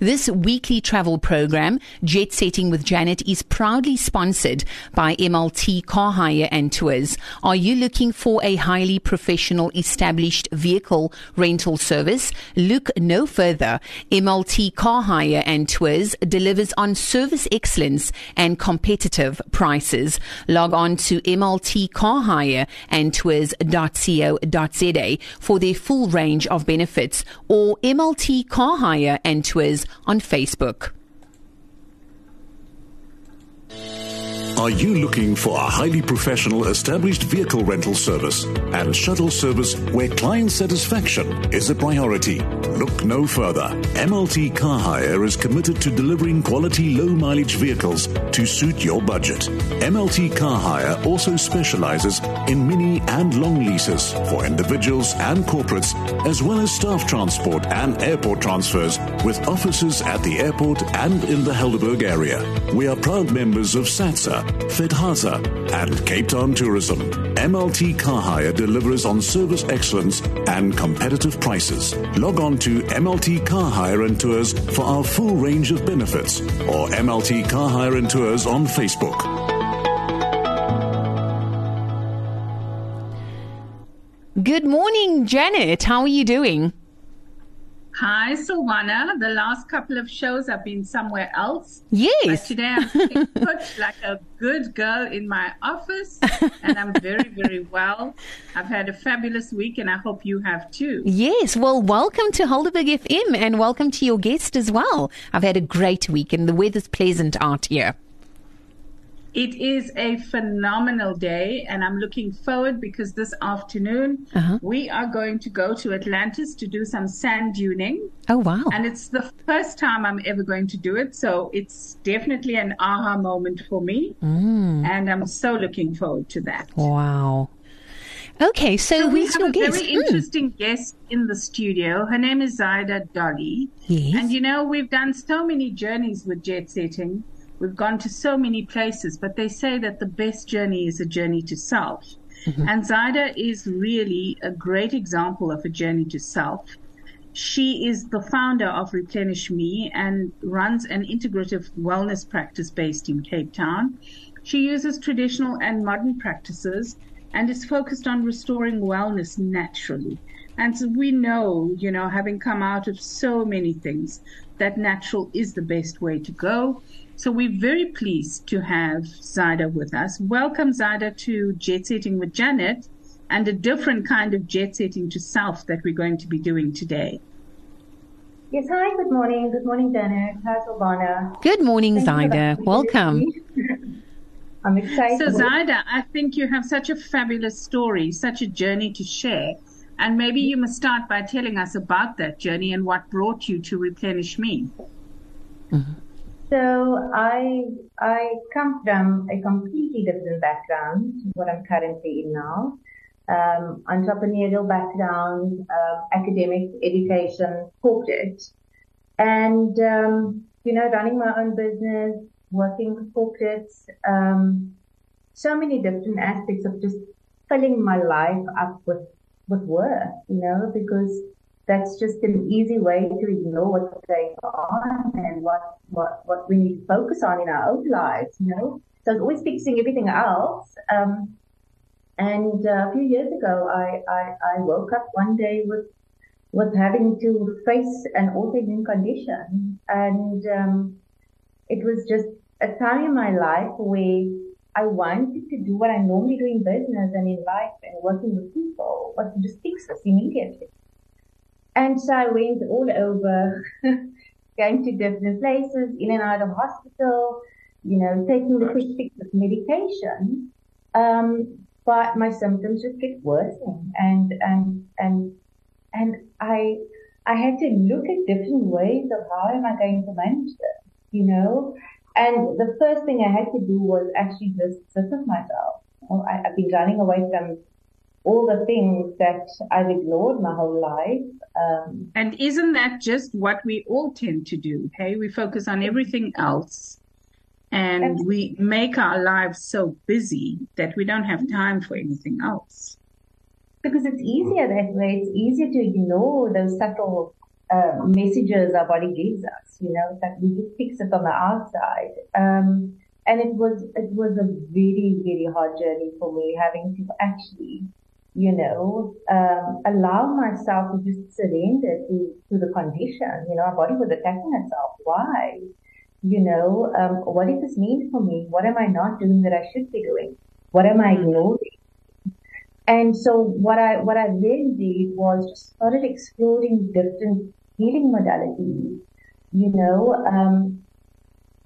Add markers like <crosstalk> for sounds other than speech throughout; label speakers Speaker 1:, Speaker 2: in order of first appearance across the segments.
Speaker 1: This weekly travel program, Jet Setting with Janet, is proudly sponsored by MLT Car Hire and Tours. Are you looking for a highly professional established vehicle rental service? Look no further. MLT Car Hire and Tours delivers on service excellence and competitive prices. Log on to MLT Car Hire and Tours.co.za for their full range of benefits or MLT Car Hire and Tours on Facebook.
Speaker 2: Are you looking for a highly professional established vehicle rental service and shuttle service where client satisfaction is a priority? Look no further. MLT Car Hire is committed to delivering quality low mileage vehicles to suit your budget. MLT Car Hire also specializes in mini and long leases for individuals and corporates, as well as staff transport and airport transfers with offices at the airport and in the Helderberg area. We are proud members of SATSA FedHasa, and Cape Town Tourism. MLT Car Hire delivers on service excellence and competitive prices. Log on to MLT Car Hire and Tours for our full range of benefits or MLT Car Hire and Tours on Facebook.
Speaker 1: Good morning, Janet. How are you doing?
Speaker 3: Hi, Silvana. The last couple of shows I've been somewhere else.
Speaker 1: Yes.
Speaker 3: But today I'm put like a good girl in my office and I'm very, very well. I've had a fabulous week and I hope you have too.
Speaker 1: Yes. Well, welcome to Helderberg FM and welcome to your guest as well. I've had a great week and the weather's pleasant out here.
Speaker 3: It is a phenomenal day, and I'm looking forward because this afternoon uh-huh. we are going to go to Atlantis to do some sand duning.
Speaker 1: Oh, wow.
Speaker 3: And it's the first time I'm ever going to do it, so it's definitely an aha moment for me. Mm. And I'm so looking forward to that.
Speaker 1: Wow. Okay, so,
Speaker 3: so
Speaker 1: we have
Speaker 3: a very mm. interesting guest in the studio. Her name is Zaida Dolly.
Speaker 1: Yes.
Speaker 3: And you know, we've done so many journeys with jet setting. We've gone to so many places, but they say that the best journey is a journey to self. Mm-hmm. And Zaida is really a great example of a journey to self. She is the founder of Replenish Me and runs an integrative wellness practice based in Cape Town. She uses traditional and modern practices and is focused on restoring wellness naturally. And so we know, you know, having come out of so many things, that natural is the best way to go. So we're very pleased to have Zaida with us. Welcome, Zaida, to Jet Setting with Janet and a different kind of jet setting to self that we're going to be doing today.
Speaker 4: Yes, hi, good morning. Good morning, Janet. Hi, Silvana.
Speaker 1: Good morning, Thank Zaida. Welcome. <laughs>
Speaker 4: I'm excited.
Speaker 3: So, Zaida, I think you have such a fabulous story, such a journey to share. And maybe you must start by telling us about that journey and what brought you to Replenish Me.
Speaker 4: Mm-hmm. So I I come from a completely different background to what I'm currently in now. Um, entrepreneurial background, uh, academic education, corporate, and um, you know, running my own business, working with corporates, um, so many different aspects of just filling my life up with with work, you know, because that's just an easy way to ignore what's going on and what, what, what we need to focus on in our own lives, you know? So it's always fixing everything else. Um, and uh, a few years ago, I, I, I woke up one day with, with having to face an autoimmune condition. And, um, it was just a time in my life where I wanted to do what I normally do in business and in life and working with people, was to just fix this immediately. And so I went all over, <laughs> going to different places, in and out of hospital, you know, taking the quick fix of medication. Um, but my symptoms just get worsening and, and, and, and I, I had to look at different ways of how am I going to manage this, you know? And the first thing I had to do was actually just sit with myself. I, I've been running away from all the things that I've ignored my whole life. Um,
Speaker 3: and isn't that just what we all tend to do? Hey, we focus on everything else and we make our lives so busy that we don't have time for anything else.
Speaker 4: Because it's easier that way. It's easier to ignore those subtle uh, messages our body gives us. You know, like we just fix it on the outside. Um, and it was it was a very very hard journey for me having to actually you know um, allow myself to just surrender to to the condition you know our body was attacking itself. Why? You know um, what does this mean for me? What am i not doing that i should be doing? What am i ignoring? And so what i what i then did was just started exploring different healing modalities you know um,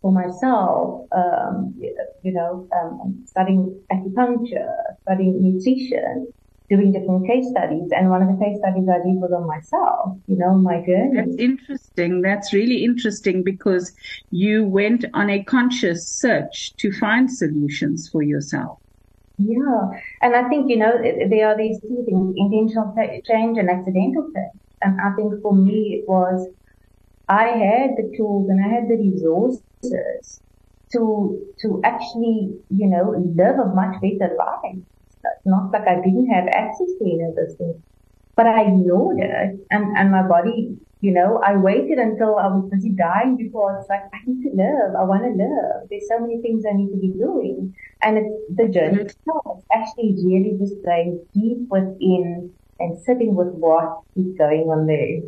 Speaker 4: for myself, um, you know, um, studying acupuncture, studying nutrition, doing different case studies. And one of the case studies I did was on myself, you know, my journey.
Speaker 3: That's interesting. That's really interesting because you went on a conscious search to find solutions for yourself.
Speaker 4: Yeah. And I think, you know, there are these two things, intentional change and accidental change. And I think for me, it was, I had the tools and I had the resources to to actually, you know, live a much better life. Not like I didn't have access to any of those things, but I ignored it, and and my body, you know, I waited until I was busy dying before I was like, I need to live. I want to live. There's so many things I need to be doing, and it, the journey mm-hmm. itself actually really just going deep within and sitting with what is going on there.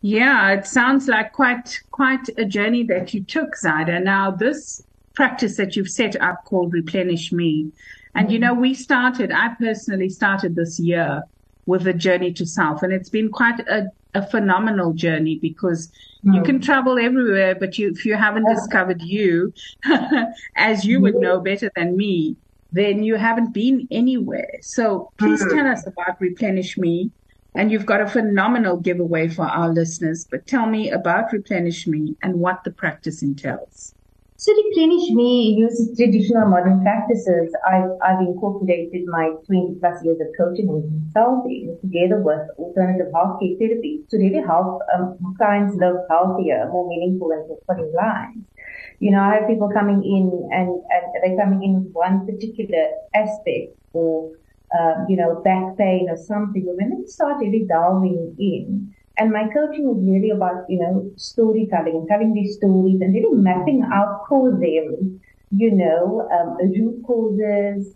Speaker 3: Yeah, it sounds like quite quite a journey that you took, Zaida. Now, this practice that you've set up called Replenish Me, and mm-hmm. you know, we started. I personally started this year with a journey to self, and it's been quite a, a phenomenal journey because mm-hmm. you can travel everywhere, but you, if you haven't discovered you, <laughs> as you would know better than me, then you haven't been anywhere. So please mm-hmm. tell us about Replenish Me and you've got a phenomenal giveaway for our listeners. But tell me about Replenish Me and what the practice entails.
Speaker 4: So to Replenish Me uses traditional modern practices. I've, I've incorporated my 20 plus years of coaching and consulting together with alternative healthcare therapy to really help um, clients live healthier, more meaningful and fulfilling lives. You know, I have people coming in and, and they're coming in with one particular aspect or um, you know, back pain or something, And when they start really delving in, and my coaching is really about, you know, storytelling, telling these stories and really mapping out for them, you know, um, root causes,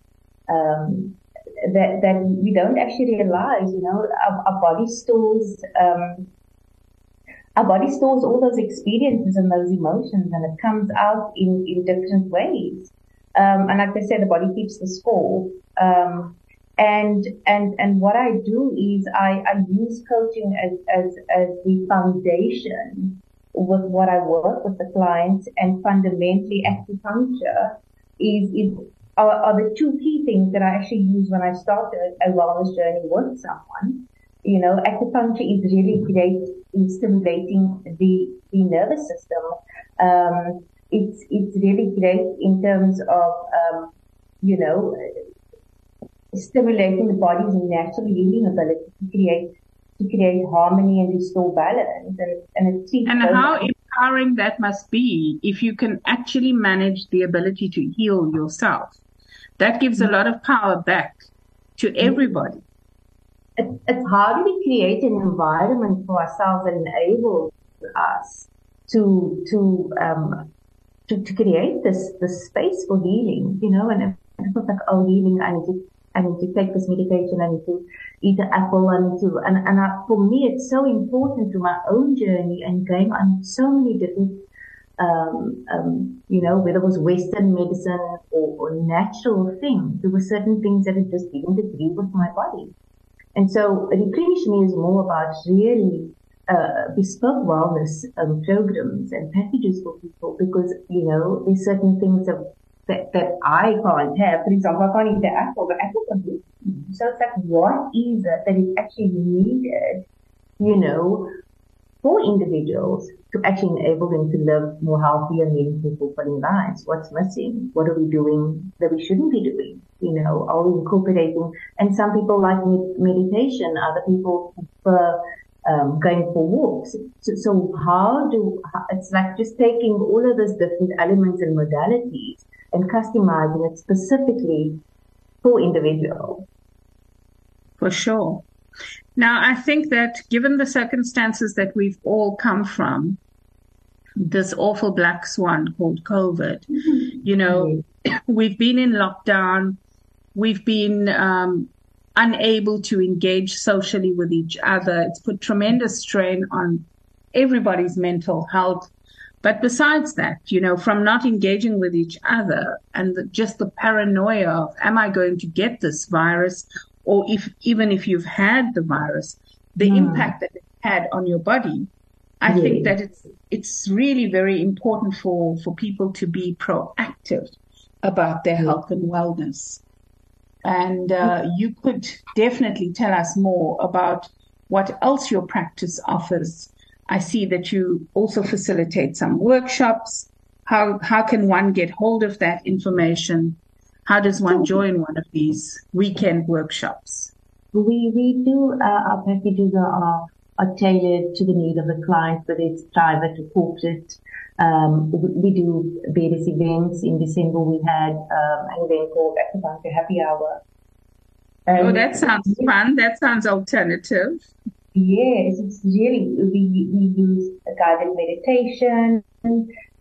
Speaker 4: um, that, that we don't actually realize, you know, our, our body stores, um, our body stores all those experiences and those emotions and it comes out in, in different ways. Um, and like I said, the body keeps the score. Um, and and and what I do is I, I use coaching as, as as the foundation with what I work with the clients and fundamentally acupuncture is is are, are the two key things that I actually use when I start a, a wellness journey with someone. You know, acupuncture is really great in stimulating the the nervous system. Um, it's it's really great in terms of um, you know stimulating the body's natural healing ability to create to create harmony and restore balance and and,
Speaker 3: and how empowering that must be if you can actually manage the ability to heal yourself. That gives a lot of power back to everybody.
Speaker 4: It, it's how do we create an environment for ourselves that enables us to to um to, to create this this space for healing you know and it's like oh healing I need to I need to take this medication. I need to eat an apple. I need to, and, and I, for me, it's so important to my own journey and going on so many different, um, um, you know, whether it was Western medicine or, or natural things, there were certain things that it just didn't agree with my body. And so replenish me is more about really uh, bespoke wellness um, programs and packages for people because, you know, there's certain things that that, that I can't have. For example, I can't eat the apple, but apple can be So it's like, what is it that is actually needed, you know, for individuals to actually enable them to live more healthy and meaningful, fulfilling lives? What's missing? What are we doing that we shouldn't be doing? You know, are we incorporating? And some people like meditation, other people prefer um, going for walks. So, so how do, it's like just taking all of those different elements and modalities and customizing it specifically for individuals.
Speaker 3: For sure. Now, I think that given the circumstances that we've all come from, this awful black swan called COVID, mm-hmm. you know, mm-hmm. <clears throat> we've been in lockdown, we've been um, unable to engage socially with each other. It's put tremendous strain on everybody's mental health. But besides that, you know, from not engaging with each other and the, just the paranoia of, am I going to get this virus? or if even if you've had the virus, the mm. impact that it had on your body. I yeah. think that it's it's really very important for, for people to be proactive about their health and wellness. And uh, you could definitely tell us more about what else your practice offers. I see that you also facilitate some workshops. How how can one get hold of that information? How does one join one of these weekend workshops?
Speaker 4: We, we do, uh, our packages are, are tailored to the need of the client, whether it's private or corporate. Um, we, do various events. In December, we had um, an event called Acupuncture Happy Hour.
Speaker 3: Oh, that sounds fun. That sounds alternative.
Speaker 4: Yes, it's really, we, we use guided meditation,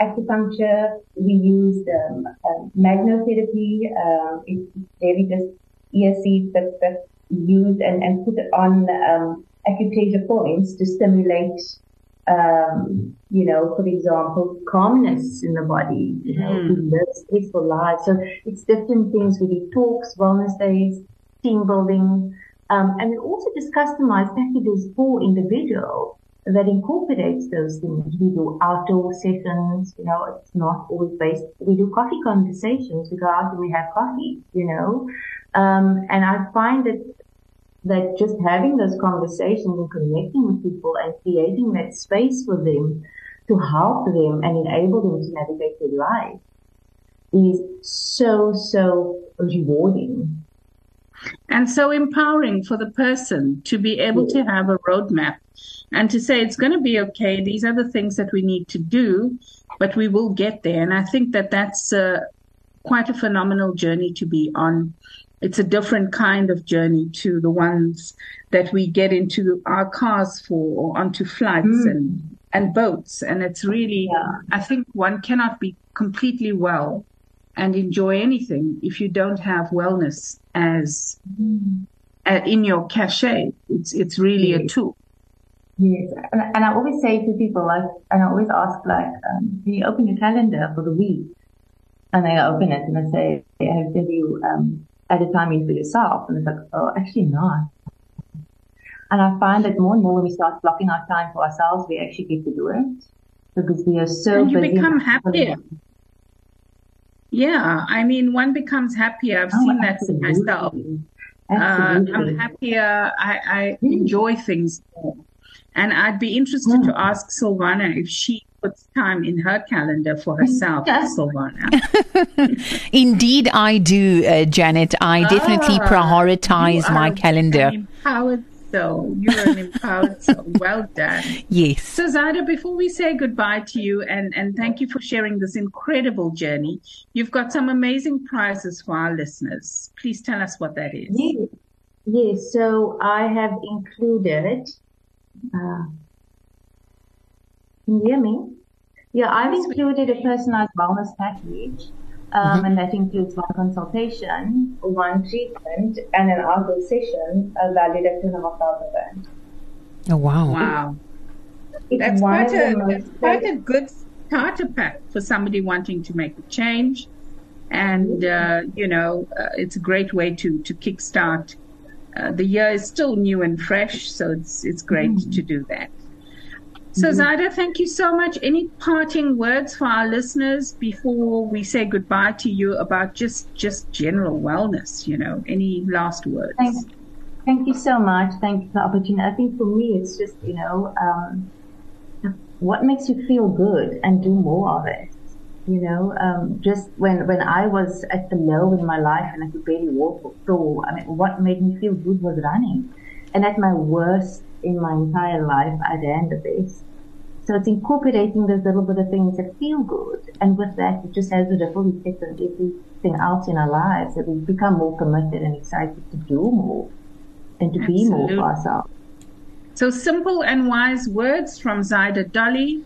Speaker 4: acupuncture. We use um, um, magnetotherapy. Um, it's really just ear seeds that, that used and, and put it on um, acupressure points to stimulate, um, you know, for example, calmness in the body, you know, mm. to live stressful lives. So it's different things. We do talks, wellness days, team building, um, and we also just customize packages for individual that incorporates those things. We do outdoor sessions, you know, it's not always based. We do coffee conversations. We go out and we have coffee, you know. Um, and I find that that just having those conversations and connecting with people and creating that space for them to help them and enable them to navigate their life is so, so rewarding.
Speaker 3: And so empowering for the person to be able to have a roadmap and to say it's going to be okay. These are the things that we need to do, but we will get there. And I think that that's uh, quite a phenomenal journey to be on. It's a different kind of journey to the ones that we get into our cars for or onto flights mm. and, and boats. And it's really, yeah. I think one cannot be completely well and enjoy anything if you don't have wellness as mm. uh, in your cachet. It's, it's really a tool.
Speaker 4: Yes, and, and I always say to people, like, and I always ask, like, um, can you open your calendar for the week? And they open it and I say, have you um, added time in for yourself? And it's like, oh, actually not. And I find that more and more when we start blocking our time for ourselves, we actually get to do it because we are so
Speaker 3: and you busy. become happier. Yeah, I mean, one becomes happier. I've oh, seen that myself. Uh, I'm happier. I, I enjoy things more. And I'd be interested to ask Silvana if she puts time in her calendar for herself, yes. Silvana. <laughs>
Speaker 1: Indeed, I do, uh, Janet. I ah, definitely prioritize my calendar.
Speaker 3: Empowered soul. You're an empowered <laughs> soul. Well done.
Speaker 1: Yes.
Speaker 3: So, Zaida, before we say goodbye to you and, and thank you for sharing this incredible journey, you've got some amazing prizes for our listeners. Please tell us what that is.
Speaker 4: Yes. Yes. So, I have included uh, can you hear me? Yeah, I've included a personalized wellness package, um, mm-hmm. and that includes one consultation, one treatment, and an outdoor session uh, valued at two and a half thousand rand.
Speaker 1: Oh wow!
Speaker 3: Wow, it's that's quite a that's quite a good starter pack for somebody wanting to make a change, and uh, you know, uh, it's a great way to to kickstart uh, the year is still new and fresh, so it's it's great mm-hmm. to do that. So mm-hmm. Thank you so much. Any parting words for our listeners before we say goodbye to you about just just general wellness? You know, any last words?
Speaker 4: Thank, thank you so much. Thank you for the opportunity. I think for me, it's just you know, um, what makes you feel good and do more of it. You know, um, just when when I was at the low in my life and I could barely walk or crawl, I mean, what made me feel good was running. And at my worst in my entire life, I ran the best. So it's incorporating those little bit of things that feel good, and with that, it just has a ripple effect on everything else in our lives. That we become more committed and excited to do more. and to Absolutely. be more for ourselves.
Speaker 3: So simple and wise words from Zaida Dolly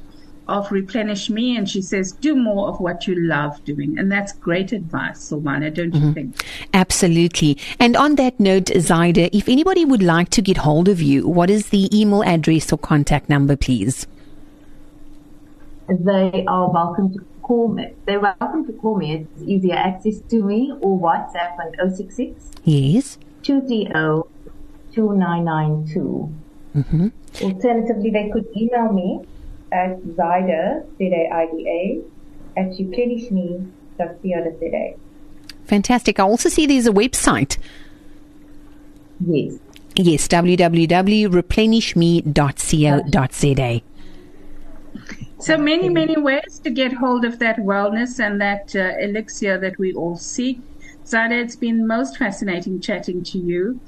Speaker 3: of Replenish Me, and she says, do more of what you love doing. And that's great advice, Silvana, don't mm-hmm. you think?
Speaker 1: Absolutely. And on that note, Zaida, if anybody would like to get hold of you, what is the email address or contact number, please?
Speaker 4: They are welcome to call me. They're welcome to call me. It's easier access to me or WhatsApp on 066
Speaker 1: yes
Speaker 4: 230 2992. Mm-hmm. Alternatively, they could email me at Zaida, Z-A-I-D-A, at replenishme.co.za.
Speaker 1: Fantastic. I also see there's a website.
Speaker 4: Yes.
Speaker 1: Yes, www.replenishme.co.za.
Speaker 3: So many, many ways to get hold of that wellness and that uh, elixir that we all seek. Zaida, it's been most fascinating chatting to you.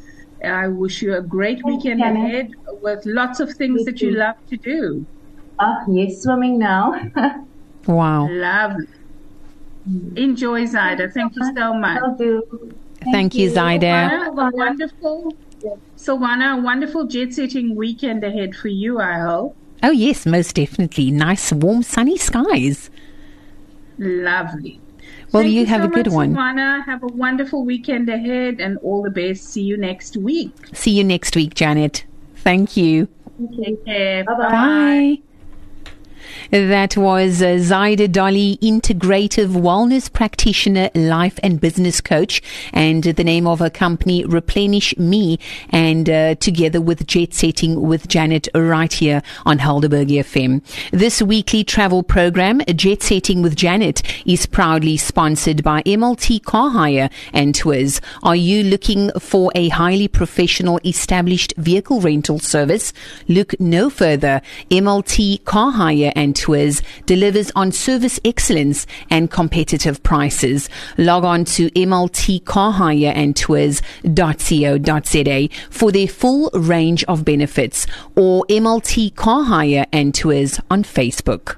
Speaker 3: I wish you a great weekend ahead with lots of things that you love to do.
Speaker 4: Oh, yes, swimming now. <laughs>
Speaker 1: wow.
Speaker 3: Lovely. Enjoy, Zaida. Thank you so much.
Speaker 1: Thank, Thank you, Zaida.
Speaker 3: a wonderful, Silvana, a wonderful jet setting weekend ahead for you, I hope.
Speaker 1: Oh, yes, most definitely. Nice, warm, sunny skies.
Speaker 3: Lovely.
Speaker 1: Well, Thank you, you have so a good much, one.
Speaker 3: Silvana. Have a wonderful weekend ahead and all the best. See you next week.
Speaker 1: See you next week, Janet. Thank you.
Speaker 3: Take care.
Speaker 1: Bye-bye. Bye. That was uh, Zaida Dolly, integrative wellness practitioner, life and business coach, and the name of her company, Replenish Me, and uh, together with Jet Setting with Janet right here on Helderberg FM. This weekly travel program, Jet Setting with Janet, is proudly sponsored by MLT Car Hire and Tours. Are you looking for a highly professional, established vehicle rental service? Look no further. MLT Car Hire and Tours delivers on service excellence and competitive prices. Log on to MLT Car Hire and Tours.co.za for their full range of benefits or MLT Car Hire and Tours on Facebook.